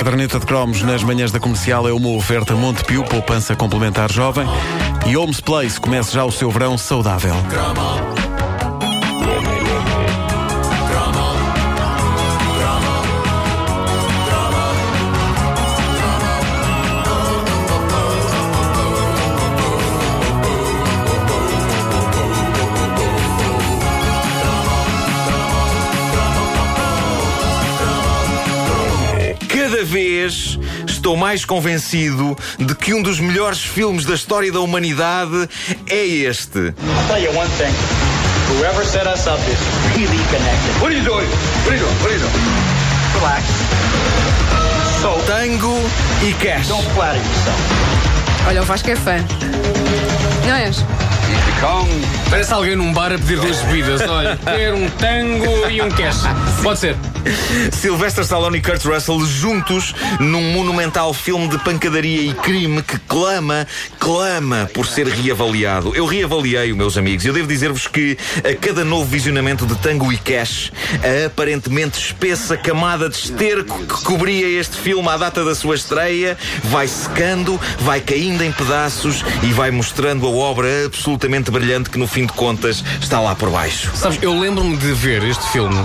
caderneta de cromos nas manhãs da comercial é uma oferta Montepio, poupança complementar jovem. E Homes Place começa já o seu verão saudável. Estou mais convencido de que um dos melhores filmes da história da humanidade é este. I'll tell you one thing. Whoever set us up is really connected. What are you doing? What are you doing? What are you doing? Relax. So, Tango e Cash. don't flatter yourself. Olha, o Vasco é fã. Não és? Parece alguém num bar a pedir duas bebidas. Olha, quero um tango e um cash. Pode ser. Sylvester Stallone e Kurt Russell juntos num monumental filme de pancadaria e crime que clama, clama por ser reavaliado. Eu reavaliei, meus amigos, e eu devo dizer-vos que a cada novo visionamento de Tango e Cash, a aparentemente espessa camada de esterco que cobria este filme à data da sua estreia vai secando, vai caindo em pedaços e vai mostrando a obra absolutamente brilhante que no fim de contas está lá por baixo. Sabes, eu lembro-me de ver este filme.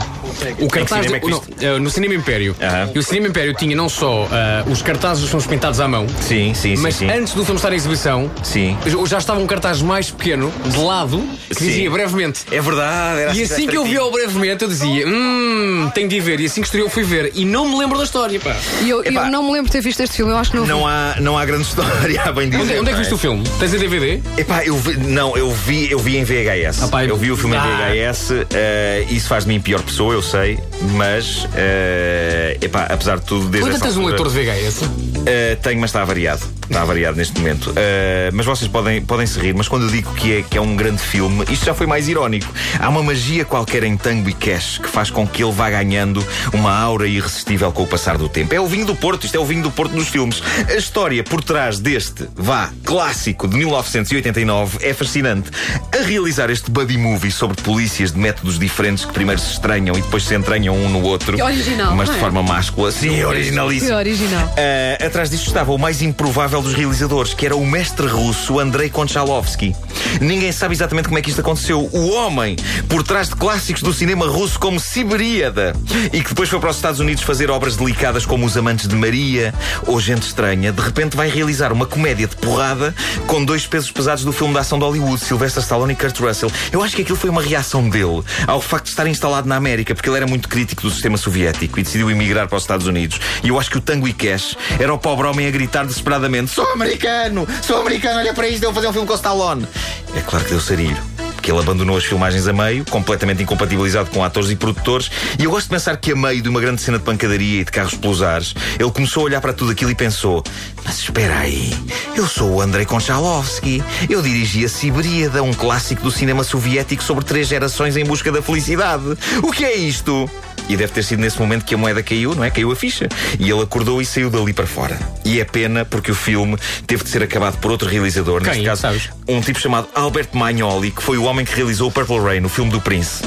O cartaz cinema é do- não, eh, no Cinema Império. E o Cinema Império tinha não só eh, os cartazes dos filmes pintados à mão, Sim, sim, sim. mas sim. antes do filme estar em exibição, Sim. já- estava um cartaz mais pequeno, de lado, que Sim. dizia brevemente. É verdade, era E assim assim que eu vi ao brevemente, eu dizia: Hum, tenho de ir ver. E assim que estreou, fui ver. E não me lembro da história, pá. E eu, Epá. eu não me lembro de ter visto este filme, eu acho que não, Não vi. há, não há grande história, bem dizer. Onde, onde é que viste o filme? Tens em DVD? Epá, eu vi, não, eu vi, eu vi em VHS. Ah, pá, eu- eu vi o filme Ah. em VHS. eh, isso faz de mim pior pessoa, eu sei. Mas, eh, epá, apesar de tudo, desde essa tens um altura, leitor de VHS? eh, tenho, mas está variado. Está variado neste momento. Eh, mas vocês podem, podem se rir, mas quando eu digo que é, que é um grande filme, isto já foi mais irónico. Há uma magia qualquer em Tango e Cash que faz com que ele vá ganhando uma aura irresistível com o passar do tempo. É o vinho do Porto, isto é o vinho do Porto nos filmes. A história por trás deste, vá, clássico de 1989 é fascinante. A realizar este buddy movie sobre polícias de métodos diferentes que primeiro se estranham e depois se entranham um no outro. Que original, Mas de é? forma máscula. Sim, originalíssimo. Que original. Ah, atrás disto estava o mais improvável dos realizadores, que era o mestre russo Andrei Konchalovsky. Ninguém sabe exatamente como é que isto aconteceu. O homem por trás de clássicos do cinema russo como Siberíada e que depois foi para os Estados Unidos fazer obras delicadas como Os Amantes de Maria ou Gente Estranha, de repente vai realizar uma comédia de porrada com dois pesos pesados do filme de ação de Hollywood, Sylvester Stallone e Kurt Russell. Eu acho que aquilo foi uma reação dele ao facto de estar instalado na América, porque ele era muito crítico do sistema soviético e decidiu emigrar para os Estados Unidos. E eu acho que o Tango e Cash era o pobre homem a gritar desesperadamente: Sou americano! Sou americano! Olha para isto, eu fazer um filme com o Stallone! É claro que deu sarilho. Porque ele abandonou as filmagens a meio, completamente incompatibilizado com atores e produtores. E eu gosto de pensar que, a meio de uma grande cena de pancadaria e de carros pelos ares, ele começou a olhar para tudo aquilo e pensou: Mas espera aí, eu sou o Andrei Konchalovsky. Eu dirigi a Siberíada, um clássico do cinema soviético sobre três gerações em busca da felicidade. O que é isto? E deve ter sido nesse momento que a moeda caiu, não é? Caiu a ficha. E ele acordou e saiu dali para fora. E é pena porque o filme teve de ser acabado por outro realizador, neste Quem? caso, Sabes? um tipo chamado Albert Magnoli, que foi o homem que realizou o Purple Rain, o filme do Prince.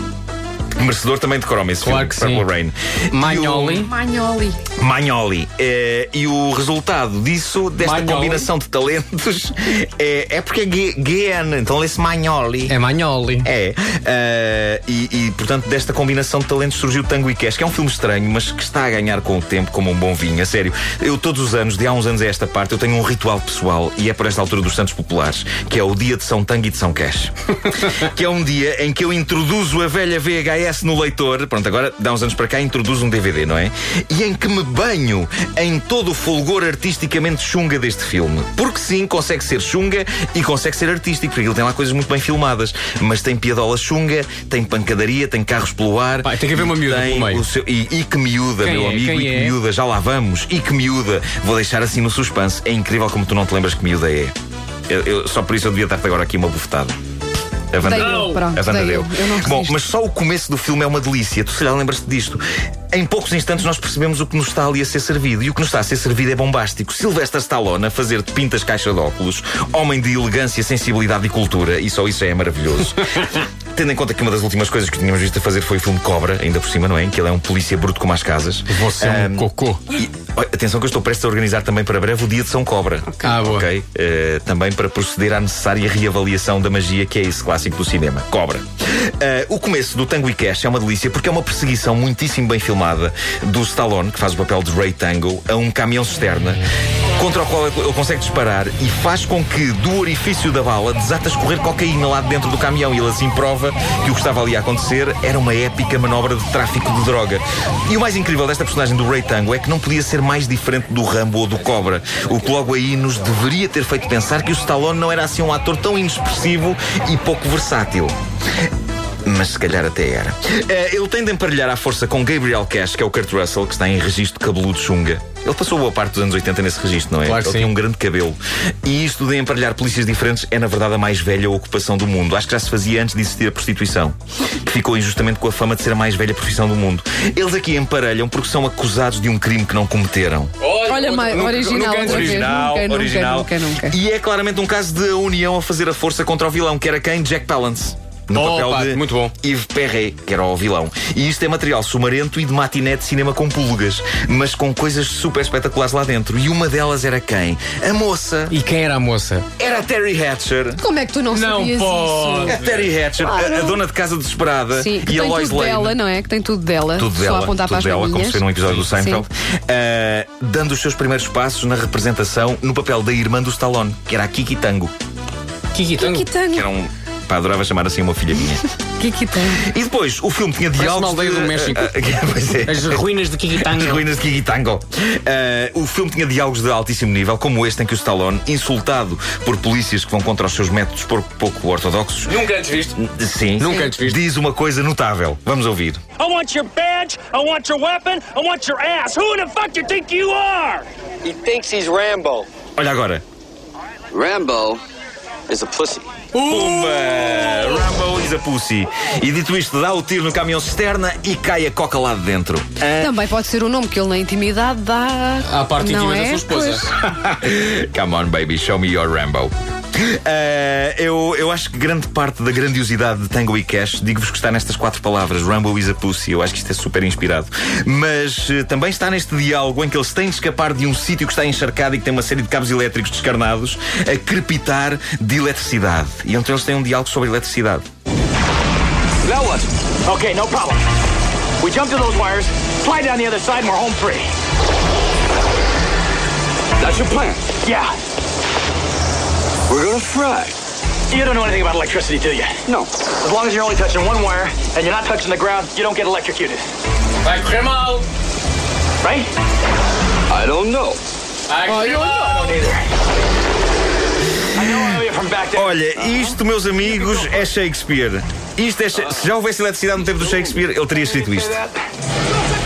Merecedor também de Chrome, esse Claro filme, que Purple sim. Rain. Magnoli. Magnoli. E o Magnoli. Eh, e o resultado disso, desta Magnoli. combinação de talentos, é, é porque é G- GN, então lê-se Magnoli. É Magnoli. É. eh, e, e, portanto, desta combinação de talentos surgiu Tango e Cash, que é um filme estranho, mas que está a ganhar com o tempo como um bom vinho. A sério, eu todos os anos, de há uns anos a esta parte, eu tenho um ritual pessoal, e é por esta altura dos Santos Populares, que é o dia de São Tango e de São Cash. que é um dia em que eu introduzo a velha VHS no leitor. Pronto, agora, de há uns anos para cá, introduzo um DVD, não é? E em que me banho em todo o fulgor artisticamente chunga deste filme. Porque sim, consegue ser chunga e consegue ser artístico, porque ele tem lá coisas muito bem filmadas. Mas tem piadola chunga, tem pancadaria, tem carros pelo ar. Pá, tem que haver uma miúda pelo meio. seu- e, e que miúda, Quem meu é? amigo, Quem e que é? miúda, já lá vamos. E que miúda. Vou deixar assim no suspense. É incrível como tu não te lembras que miúda é. Eu- eu- só por isso eu devia dar-te agora aqui uma bufetada. A Wanda, Dei eu, pronto, a Wanda deu. Bom, mas só o começo do filme é uma delícia. Tu se calhar lembras-te disto. Em poucos instantes nós percebemos o que nos está ali a ser servido. E o que nos está a ser servido é bombástico. Sylvester Stallone a fazer de pintas caixa de óculos, homem de elegância, sensibilidade e cultura, e só isso já é maravilhoso. tendo em conta que uma das últimas coisas que tínhamos visto a fazer foi o filme Cobra, ainda por cima, não é? Em que ele é um polícia bruto como as casas. Você é um Ahm, cocô. e, atenção que eu estou prestes a organizar também para breve o dia de São Cobra. Ah, boa. Ok? Eh, também para proceder à necessária reavaliação da magia que é esse clássico do cinema. Cobra. Eh, o começo do Tango e Cash é uma delícia porque é uma perseguição muitíssimo bem filmada do Stallone, que faz o papel de Ray Tango, a um caminhão cisterna. Contra o qual ele consegue disparar e faz com que do orifício da bala desata escorrer cocaína lá de dentro do caminhão. E ele assim prova que o que estava ali a acontecer era uma épica manobra de tráfico de droga. E o mais incrível desta personagem do Ray Tango é que não podia ser mais diferente do Rambo ou do Cobra. O que logo aí nos deveria ter feito pensar que o Stallone não era assim um ator tão inexpressivo e pouco versátil. Mas se calhar até era. Eh, ele tem de emparelhar à força com Gabriel Cash, que é o Kurt Russell, que está em registro cabeludo chunga. Ele passou boa parte dos anos 80 nesse registro, não é? Claro que ele sim. tinha um grande cabelo. E isto de emparelhar polícias diferentes é, na verdade, a mais velha ocupação do mundo. Acho que já se fazia antes de existir a prostituição, que ficou injustamente com a fama de ser a mais velha profissão do mundo. Eles aqui emparelham porque são acusados de um crime que não cometeram. Olha, mais nunca- original nunca. Original, Nunca, nunca, original. nunca, nunca. E é claramente um caso de união a fazer a força contra o vilão, que era quem? Jack Palance. No Oh, papel pá, de muito bom. Yves Perret, que era o vilão. E isto é material sumarento e de matiné de cinema com pulgas, mas com coisas super espetaculares lá dentro. E uma delas era quem? A moça. E quem era a moça? Era a Terry Hatcher. Como é que tu não, Não sabias pode. A isso? Terry Hatcher, a- a, Claro. dona de casa desesperada. Sim, que e a tem Lois tudo Lane. dela, não é? Que tem tudo dela. Tudo Só dela, apontar tudo para as dela, como se vê num episódio do. Seinfeld, Ah, dando os seus primeiros passos na representação no papel da irmã do Stallone, que era a Kiki Tango, Kiki Tango. Kiki Tango. que era um. Pá, adorava chamar assim uma filha minha. Kiki Tango. E depois, o filme tinha uma diálogos. aldeia de- do México. Ah, pois é. As ruínas de Kiki As ruínas de Kiki Tango. Ah, o filme tinha diálogos de altíssimo nível, como este em que o Stallone, insultado por polícias que vão contra os seus métodos por pouco ortodoxos, Nunca antes visto. sim, Nunca antes visto. diz uma coisa notável. Vamos ouvir. I want your badge, I want your weapon, I want your ass. Who in the fuck you think you are? He thinks he's Rambo. Olha agora. Rambo is a pussy. Pumba! Rambo is a pussy. E dito isto, dá o tiro no caminhão cisterna e cai a coca lá de dentro. Ah, Também pode ser o nome que ele na intimidade dá. À parte não íntima da é? sua esposa. Come on, baby, show me your Rambo. Ah, eu, eu acho que grande parte da grandiosidade de Tango e Cash, digo-vos que está nestas quatro palavras: Rambo is a pussy. Eu acho que isto é super inspirado. Mas eh, também está neste diálogo em que eles têm de escapar de um sítio que está encharcado e que tem uma série de cabos elétricos descarnados a crepitar de eletricidade. E entre eles têm um diálogo sobre eletricidade. Now what? Okay, no problem. We jump to those wires, slide down the other side, and we're home free. That's your plan. Yeah. We're gonna fry. You don't know anything about electricity, do you? No. As long as you're only touching one wire and you're not touching the ground, you don't get electrocuted. Vai correr mal. Right? I don't know. I know I know from back there. Olha, isto, meus amigos, é Shakespeare. Isto é. Se já houvesse eletricidade no tempo do Shakespeare, ele teria escrito isto.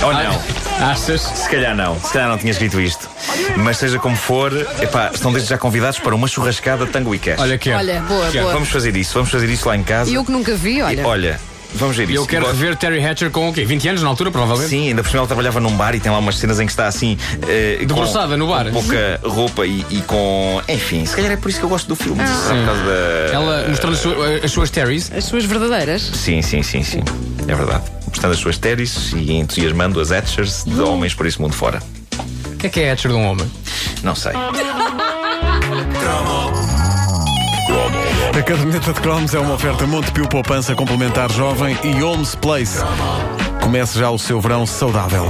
Ou não? Achas? Se calhar não, se calhar não tinha escrito isto. Mas seja como for, epá, estão desde já convidados para uma churrascada tango e cash. Olha, quero. Olha, boa, boa. Vamos fazer isso, vamos fazer isso lá em casa. E eu que nunca vi, olha. Olha, vamos ver isso. Eu quero Igual- rever Terry Hatcher com o quê? 20 anos na altura, provavelmente? Sim, ainda por cima ela trabalhava num bar e tem lá umas cenas em que está assim. eh, com- Debruçada no bar. Com pouca roupa e, e com. Enfim, se calhar é por isso que eu gosto do filme. Por causa da- Ela mostrando as suas, as suas Terrys. As suas verdadeiras. Sim, sim, sim, sim. É verdade. Mostrando as suas teris e entusiasmando as Hatchers de homens por esse mundo fora. O que é que é Hatcher de um homem? Não sei. A caderneta de cromos é uma oferta Montepio Poupança Complementar Jovem e Holmes Place. Comece já o seu verão saudável.